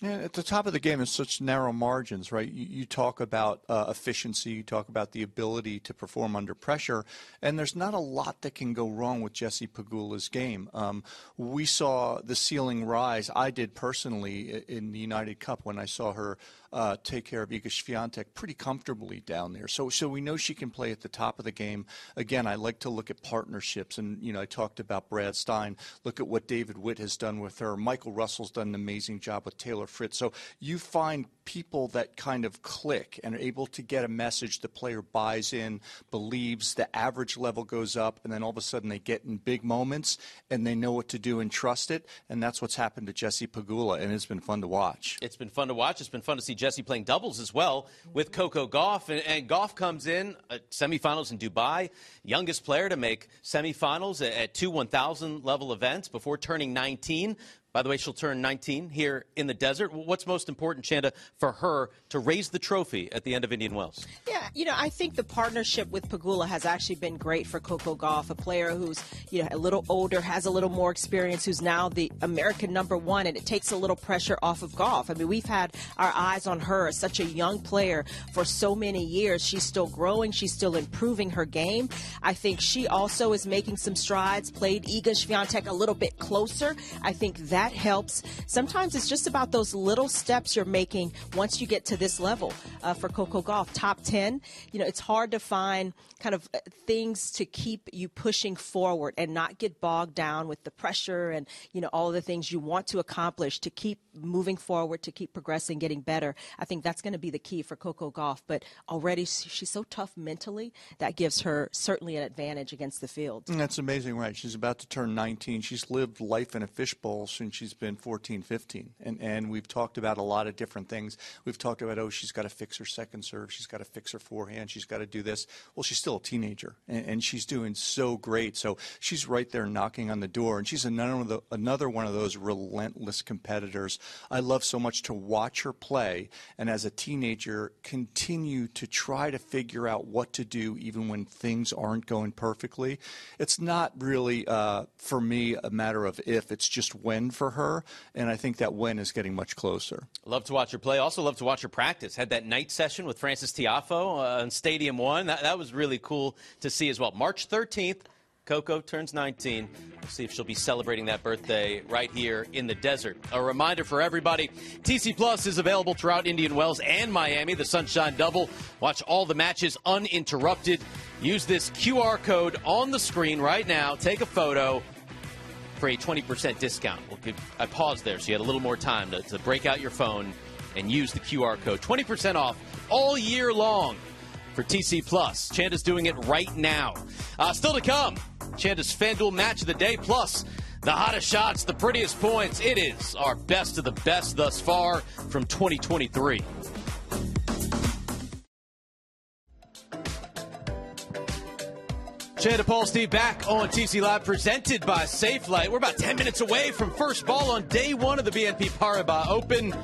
Yeah, at the top of the game, it's such narrow margins, right? You, you talk about uh, efficiency, you talk about the ability to perform under pressure, and there's not a lot that can go wrong with Jessie Pegula's game. Um, we saw the ceiling rise. I did personally in the United Cup when I saw her uh, take care of Iga Swiatek pretty comfortably down there. So, so we know she can play at the top of the game. Again, I like to look at partnerships, and you know, I talked about Brad Stine. Look at what David Witt has done with her. Michael Russell's done an amazing job with Taylor Fritz. So you find people that kind of click and are able to get a message the player buys in, believes, the average level goes up, and then all of a sudden they get in big moments and they know what to do and trust it. And that's what's happened to Jessie Pegula, and it's been fun to watch. It's been fun to watch. It's been fun to see Jessie playing doubles as well with Coco Gauff. And, and Gauff comes in at semifinals in Dubai, youngest player to make semifinals at two 1,000 level events before turning 19. By the way, she'll turn 19 here in the desert. What's most important, Chanda, for her to raise the trophy at the end of Indian Wells? Yeah, you know, I think the partnership with Pegula has actually been great for Coco Gauff, a player who's you know a little older, has a little more experience, who's now the American number one, and it takes a little pressure off of Gauff. I mean, we've had our eyes on her as such a young player for so many years. She's still growing, she's still improving her game. I think she also is making some strides. Played Iga Swiatek a little bit closer. I think that that helps. Sometimes it's just about those little steps you're making once you get to this level. Uh, for Coco Gauff. top 10, you know, it's hard to find kind of uh, things to keep you pushing forward and not get bogged down with the pressure and, you know, all the things you want to accomplish to keep moving forward, to keep progressing, getting better. I think that's going to be the key for Coco Gauff. But already she's so tough mentally that gives her certainly an advantage against the field. That's amazing, right? She's about to turn 19. She's lived life in a fishbowl since she's been 14, 15. And, and we've talked about a lot of different things. We've talked about, oh, she's got to fix her second serve. She's got to fix her forehand. She's got to do this. Well, she's still a teenager, and, and she's doing so great. So she's right there knocking on the door, and she's another one of, the, another one of those relentless competitors. I love so much to watch her play, and as a teenager, continue to try to figure out what to do even when things aren't going perfectly. It's not really, uh, for me, a matter of if, it's just when for her, and I think that when is getting much closer. Love to watch her play. Also, love to watch her practice. Had that night session with Frances Tiafoe uh, on Stadium One. That, that was really cool to see as well. March 13th. Coco turns 19. We'll see if she'll be celebrating that birthday right here in the desert. A reminder for everybody TC Plus is available throughout Indian Wells and Miami, the Sunshine Double. Watch all the matches uninterrupted. Use this QR code on the screen right now. Take a photo for a 20% discount. We'll give, I paused there so you had a little more time to, to break out your phone and use the QR code. 20% off all year long for TC Plus. Chanda's doing it right now. Uh, still to come, Chanda's FanDuel match of the day, plus the hottest shots, the prettiest points. It is our best of the best thus far from 2023. Chanda Paul Steve back on TC Live, presented by Safelite. We're about 10 minutes away from first ball on day one of the BNP Paribas Open.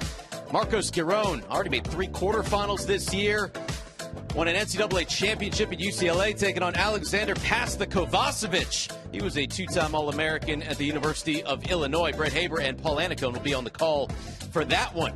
Marcos Giron already made three quarterfinals this year. Won an NCAA championship at UCLA, taking on Alexander Kovacevic. He was a two-time All-American at the University of Illinois. Brett Haber and Paul Annacone will be on the call for that one.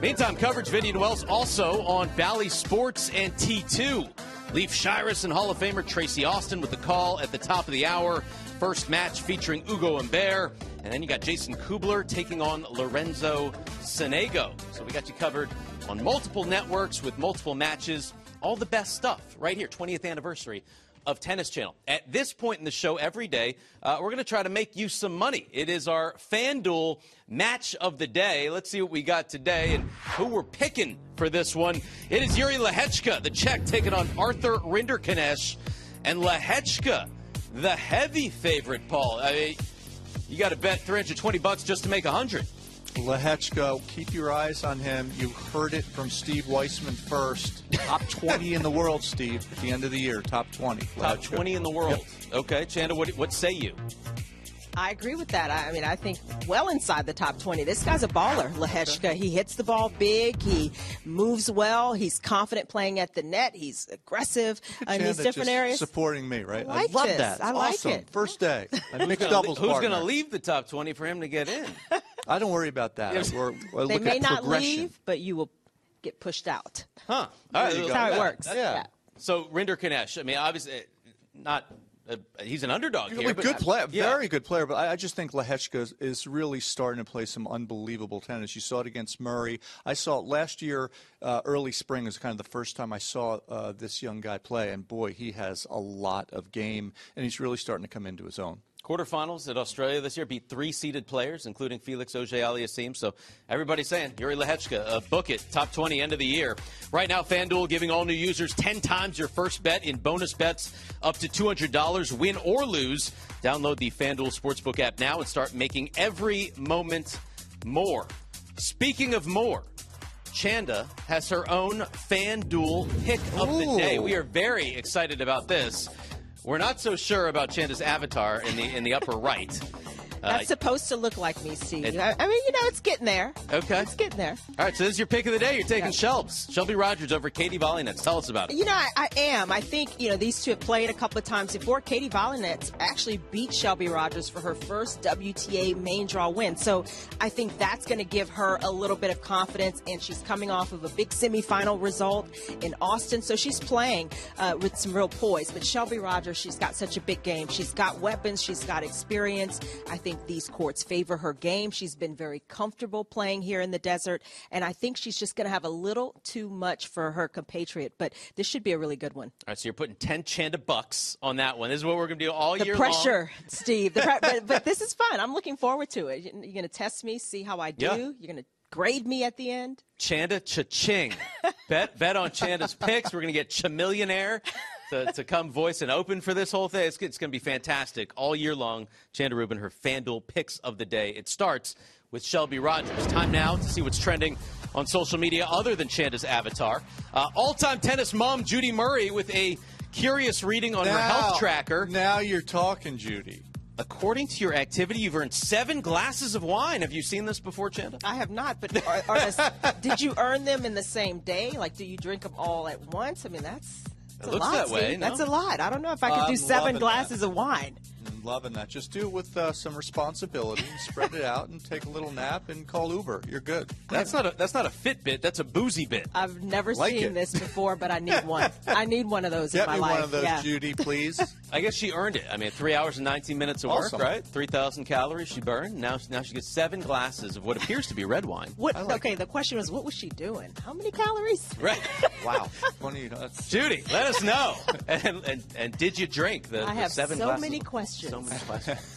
Meantime, coverage of Indian Wells also on Valley Sports and T2. Leif Shiras and Hall of Famer Tracy Austin with the call at the top of the hour. First match featuring Ugo Humbert. And then you got Jason Kubler taking on Lorenzo Sonego. So we got you covered on multiple networks with multiple matches. All the best stuff right here, 20th anniversary of Tennis Channel. At this point in the show, every day, uh, we're going to try to make you some money. It is our FanDuel match of the day. Let's see what we got today and who we're picking for this one. It is Yuri Lehecka, the Czech, taking on Arthur Rinderknech. And Lehecka, the heavy favorite, Paul. I mean, you got to bet 320 bucks just to make 100. Lehecka, keep your eyes on him. You heard it from Steve Weissman first. Top 20 in the world, Steve, at the end of the year. Top 20. Top 20 in the world. Yep. Okay, Chanda, what, what say you? I agree with that. I mean, I think well inside the top 20. This guy's a baller, Lehecka. He hits the ball big. He moves well. He's confident playing at the net. He's aggressive in these different areas. Supporting me, right? I, like I love this. that. I like awesome. it. First day. who's mixed doubles Who's going to leave the top 20 for him to get in? I don't worry about that. Yes. We're, we're they may not leave, but you will get pushed out. Huh. All right, That's how it works. That- Yeah. So Rinderknech, I mean, obviously, not. Uh, he's an underdog here. a but- good player, Yeah. very good player. But I, I just think Lehecka is, is really starting to play some unbelievable tennis. You saw it against Murray. I saw it last year, uh, early spring is kind of the first time I saw uh, this young guy play, and boy, he has a lot of game, and he's really starting to come into his own. Quarterfinals at Australia this year beat three seeded players, including Felix Auger-Aliassime. So everybody's saying, Yuri Lehecka, uh, book it, top 20, end of the year. Right now, FanDuel giving all new users 10 times your first bet in bonus bets up to $200, win or lose. Download the FanDuel Sportsbook app now and start making every moment more. Speaking of more, Chanda has her own FanDuel pick of the day. We are very excited about this. We're not so sure about Chanda's avatar in the in the upper right. Uh, That's supposed to look like me, Steve. it- I I mean, you know, it's getting there. okay. It's getting there. All right, so this is your pick of the day. You're taking Shelbs. Shelby Rogers over Katie Volynets. Tell us about it. You know, I, I am. I think, you know, these two have played a couple of times before. Katie Volynets actually beat Shelby Rogers for her first WTA main draw win. So I think that's going to give her a little bit of confidence. And she's coming off of a big semifinal result in Austin. So she's playing uh, with some real poise. But Shelby Rogers, she's got such a big game. She's got weapons, she's got experience. I think think these courts favor her game. She's been very comfortable playing here in the desert, and I think she's just going to have a little too much for her compatriot. But this should be a really good one. All right, so you're putting 10 Chanda bucks on that one. This is what we're going to do all The year pressure, long. Steve. The pre- but, but this is fun. I'm looking forward to it. You're going to test me, see how I do. Yeah. You're going to grade me at the end. Chanda cha-ching. bet, bet on Chanda's picks. We're going to get Chamillionaire to, to come voice and open for this whole thing. It's, it's going to be fantastic all year long. Chanda Rubin, her FanDuel picks of the day. It starts with Shelby Rogers. Time now to see what's trending on social media other than Chanda's avatar. Uh, all-time tennis mom Judy Murray with a curious reading on her health tracker. Now you're talking, Judy. According to your activity, you've earned seven glasses of wine. Have you seen this before, Chanda? I have not, but are, are this, did you earn them in the same day? Like, do you drink them all at once? I mean, that's, that's It a looks lot. that way, no? That's a lot. I don't know if I could I'm do seven glasses that. of wine. I'm loving that. Just do it with uh, some responsibility. and Spread it out and take a little nap and call Uber. You're good. That's not a that's not a Fitbit. That's a boozy bit. I've never Like seen it. this before, but I need one. I need one of those Get in my me life. one of those, yeah. Judy, please. I guess she earned it. I mean, three hours and 19 minutes of Awesome. work, right? 3,000 calories she burned. Now, now she gets seven glasses of what appears to be red wine. What? okay, the question was, what was she doing? How many calories? Right. wow. Funny. That's... Judy, let us know. and, and, and did you drink the, I the have seven so glasses? many questions. So many questions.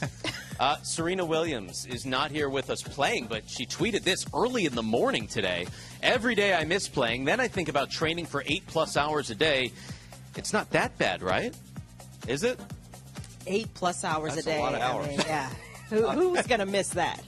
Uh, Serena Williams is not here with us playing, but she tweeted this early in the morning today. Every day I miss playing, then I think about training for eight plus hours a day. It's not that bad, right? Is it? Eight plus hours That's a a day. lot of I hours. mean, yeah. Who, who's going to miss that?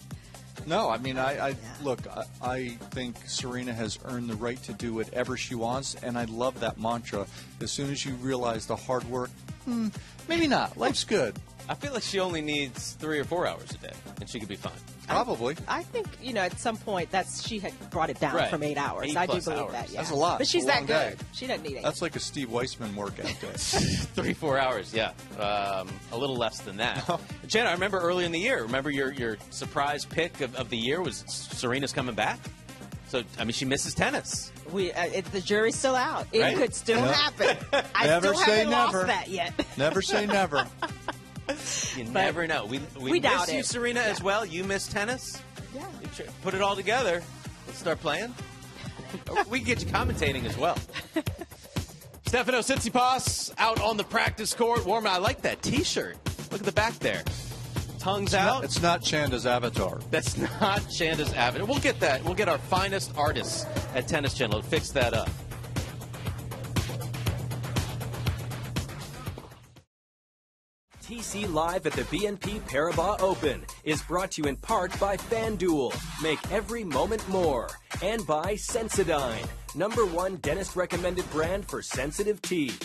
No, I mean, I, I look. I, I think Serena has earned the right to do whatever she wants, and I love that mantra. As soon as you realize the hard work, hmm, maybe not. Life's good. I feel like she only needs three or four hours a day, and she could be fine. Probably. I think you know at some point that's she had brought it down Right. from eight hours. Eight I do believe hours. that. Yeah. That's a lot. But she's A that good. day. She doesn't need it. That's like a Steve Weissman workout day. Three, four hours, yeah. Um, a little less than that. Jen, I remember early in the year, remember your, your surprise pick of, of the year was Serena's coming back? So, I mean, she misses tennis. We uh, it, the jury's still out. It Right? could still Yep. happen. I Never still say haven't never. lost that yet. Never say never. You But never know. We, we, we miss doubt you, it. Serena, as well. You miss tennis. Yeah. Put it all together. Let's start playing. we can get you commentating as well. Stefano Tsitsipas out on the practice court. Warm. I like that T-shirt. Look at the back there. Tongues out. It's not Chanda's avatar. That's not Chanda's avatar. We'll get that. We'll get our finest artists at Tennis Channel to fix that up. TC Live at the BNP Paribas Open is brought to you in part by FanDuel. Make every moment more. And by Sensodyne, number one dentist recommended brand for sensitive teeth.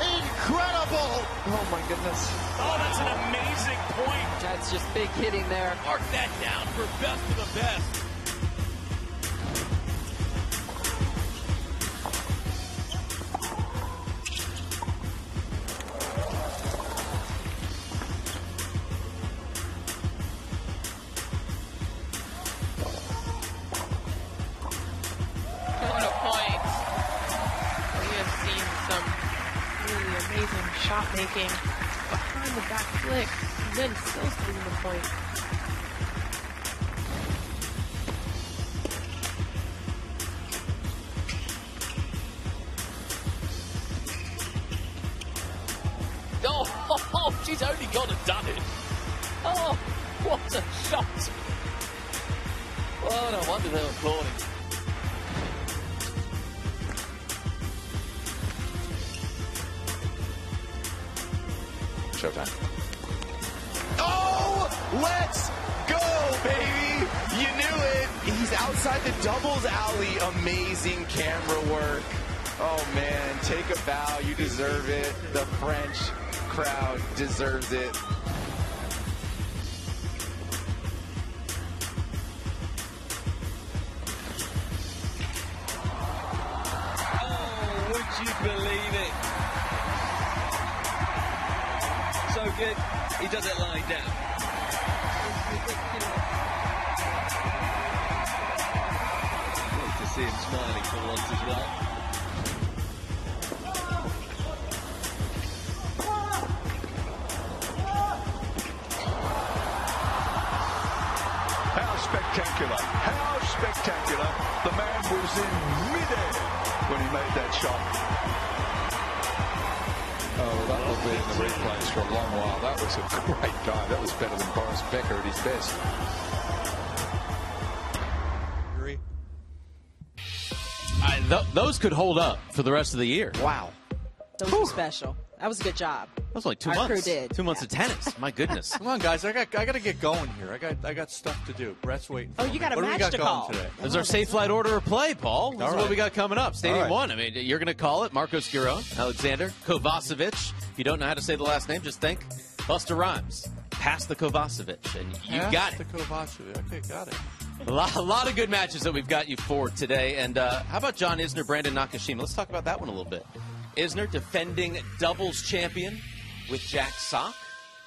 Incredible! Oh my goodness. Oh, that's an amazing point. That's just big hitting there. Mark that down for best of the best. Behind the back flick and then still stealing the point. Oh man, take a bow. You deserve it. The French crowd deserves it. Oh, you believe it? So good, he does it lying down. Great to see him smiling for once as well. Was in midair when he made that shot. Oh, that will be in the replays for a long while. That was a great dive. That was better than Boris Becker at his best. I, th- those could hold up for the rest of the year. Wow. Those were special. That was a good job. That was only two Our months. crew did. Two months of tennis. My goodness. Come on, guys. I got I got to get going here. I got I got stuff to do. Brett's waiting. Oh, for you got a what do we match got to going call. today? There's our Safelite order of play, Paul. This All is what we got coming up. Stadium All right. one. I mean, you're going to call it Marcos Giron, Alexander Kovacevic. If you don't know how to say the last name, just think Busta Rhymes. Pass the Kovacevic, and you Pass got it. the Kovacevic. Okay, got it. A lot, a lot of good matches that we've got you for today. And uh, how about John Isner, Brandon Nakashima? Let's talk about that one a little bit. Isner defending doubles champion with Jack Sock.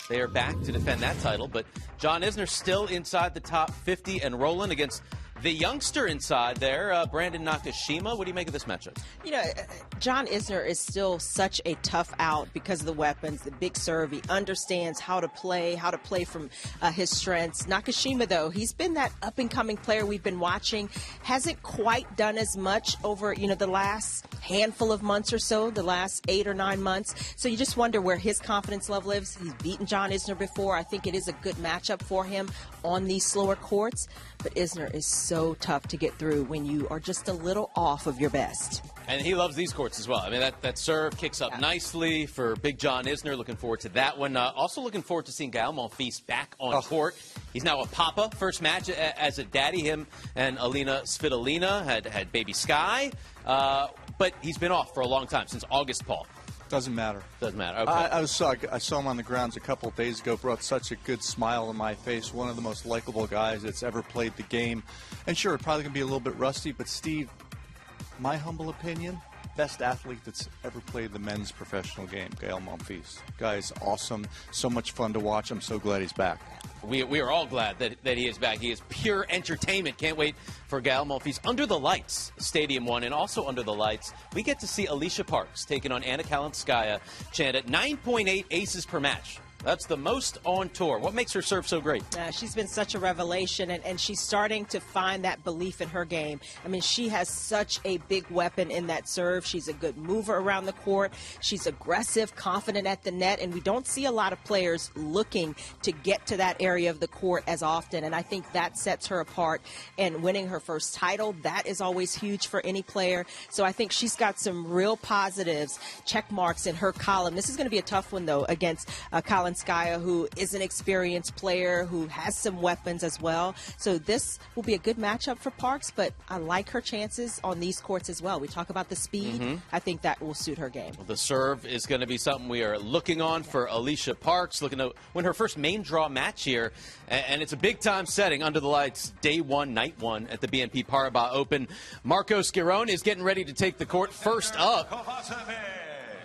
They are back to defend that title, but John Isner still inside the top 50 and rolling against the youngster inside there, uh, Brandon Nakashima. What do you make of this matchup? You know, uh, John Isner is still such a tough out because of the weapons, the big serve. He understands how to play, how to play from uh, his strengths. Nakashima, though, he's been that up and coming player we've been watching. Hasn't quite done as much over, you know, the last handful of months or so, the last eight or nine months. So you just wonder where his confidence level is. He's beaten John Isner before. I think it is a good matchup for him on these slower courts. But Isner is so tough to get through when you are just a little off of your best. And he loves these courts as well. I mean, that, that serve kicks up nicely for Big John Isner. Looking forward to that one. Uh, also looking forward to seeing Gael Monfils back on court. He's now a papa. First match a- as a daddy. Him and Alina Svitolina had, had baby Sky. Uh, but he's been off for a long time, since August, Paul. Doesn't matter. Doesn't matter. Okay. I, I was saw, I saw him on the grounds a couple of days ago. Brought such a good smile on my face. One of the most likable guys that's ever played the game. And sure, probably gonna be a little bit rusty, but Steve, my humble opinion, best athlete that's ever played the men's professional game, Gael Monfils. Guy is awesome. So much fun to watch. I'm so glad he's back. We, we are all glad that, that he is back. He is pure entertainment. Can't wait for Gael Monfils. Under the Lights, Stadium 1, and also Under the Lights, we get to see Alycia Parks taking on Anna Kalinskaya. Chanda 9.8 aces per match. That's the most on tour. What makes her serve so great? Uh, she's been such a revelation, and, and she's starting to find that belief in her game. I mean, she has such a big weapon in that serve. She's a good mover around the court. She's aggressive, confident at the net, and we don't see a lot of players looking to get to that area of the court as often. And I think that sets her apart. And winning her first title, that is always huge for any player. So I think she's got some real positives, check marks in her column. This is going to be a tough one, though, against uh, Colin Skaya, who is an experienced player who has some weapons as well. So this will be a good matchup for Parks, but I like her chances on these courts as well. We talk about the speed. Mhm. I think that will suit her game. The serve is going to be something we are looking on for Alycia Parks, looking to win her first main draw match here. And it's a big time setting under the lights, day one, night one at the BNP Paribas Open. Marcos Giron is getting ready to take the court first up.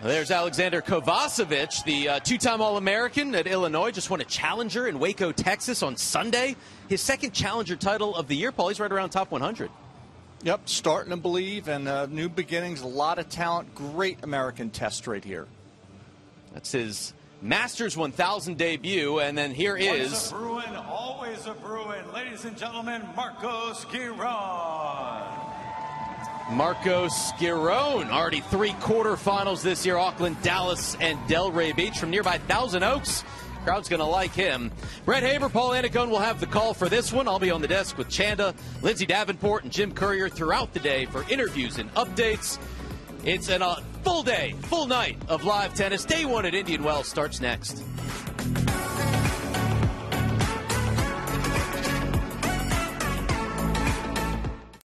There's Alexander Kovacevic, the uh, two time All American at Illinois, just won a challenger in Waco, Texas on Sunday. His second challenger title of the year, Paul. He's right around top 100. Yep, starting to believe and uh, new beginnings. A lot of talent. Great American test right here. That's his Masters 1000 debut, and then here is. Once a Bruin, always a Bruin. Ladies and gentlemen, Marcos Giron. Marcos Giron, already three quarterfinals this year. Auckland, Dallas, and Delray Beach from nearby Thousand Oaks. Crowd's going to like him. Brett Haber, Paul Annacone will have the call for this one. I'll be on the desk with Chanda, Lindsay Davenport, and Jim Courier throughout the day for interviews and updates. It's a uh, full day, full night of live tennis. Day one at Indian Wells starts next.